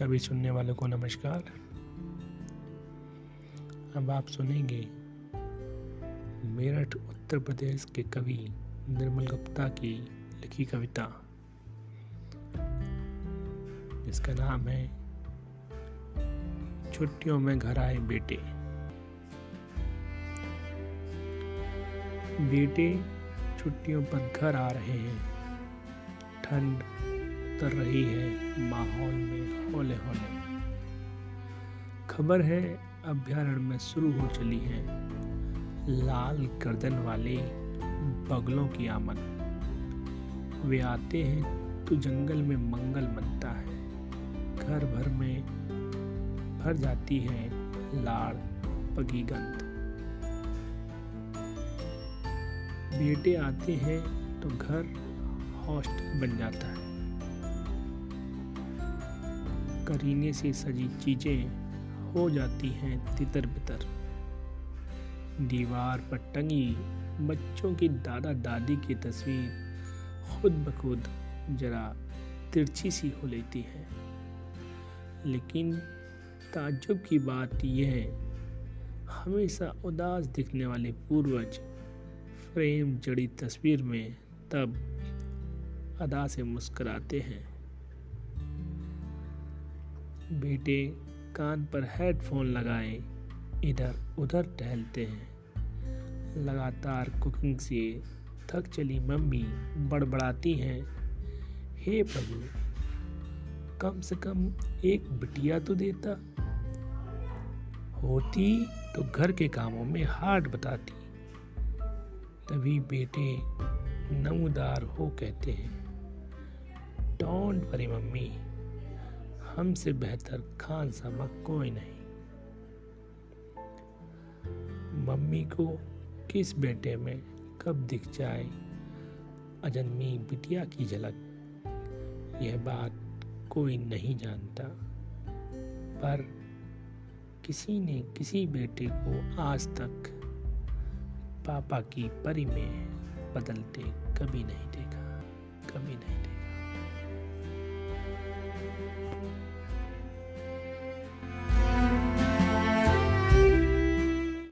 सभी सुनने वालों को नमस्कार। अब आप सुनेंगे मेरठ, उत्तर प्रदेश के कवि निर्मल गुप्ता की लिखी कविता। जिसका नाम है, छुट्टियों में घर आए बेटे। बेटे, छुट्टियों पर घर आ रहे हैं। ठंड उतर रही है माहौल में होले होले खबर है अभ्यारण्य में शुरू हो चली है लाल गर्दन वाले बगलों की आमद। वे आते हैं तो जंगल में मंगल बनता है। घर भर में भर जाती है लाड़ पगी गंध। बेटे आते हैं तो घर हॉस्टल बन जाता है। करीने से सजी चीज़ें हो जाती हैं तितर बितर। दीवार पर टंगी बच्चों की दादा दादी की तस्वीर खुद ब खुद जरा तिरछी सी हो लेती है। लेकिन ताज्जुब की बात यह है, हमेशा उदास दिखने वाले पूर्वज फ्रेम जड़ी तस्वीर में तब अदा से मुस्कराते हैं। बेटे, कान पर हेडफोन लगाए। इधर उधर टहलते हैं। लगातार कुकिंग से थक चली मम्मी बड़बड़ाती हैं। हे प्रभु, कम से कम एक बिटिया तो देता। होती तो घर के कामों में हार्ड बताती। तभी बेटे नमूदार हो कहते हैं, डोंट वरी मम्मी हमसे बेहतर खान सामा कोई नहीं। मम्मी को किस बेटे में कब दिख जाए? अजन्मी बिटिया की झलक। यह बात कोई नहीं जानता। पर किसी ने किसी बेटे को आज तक पापा की परी में बदलते कभी नहीं देखा, कभी नहीं।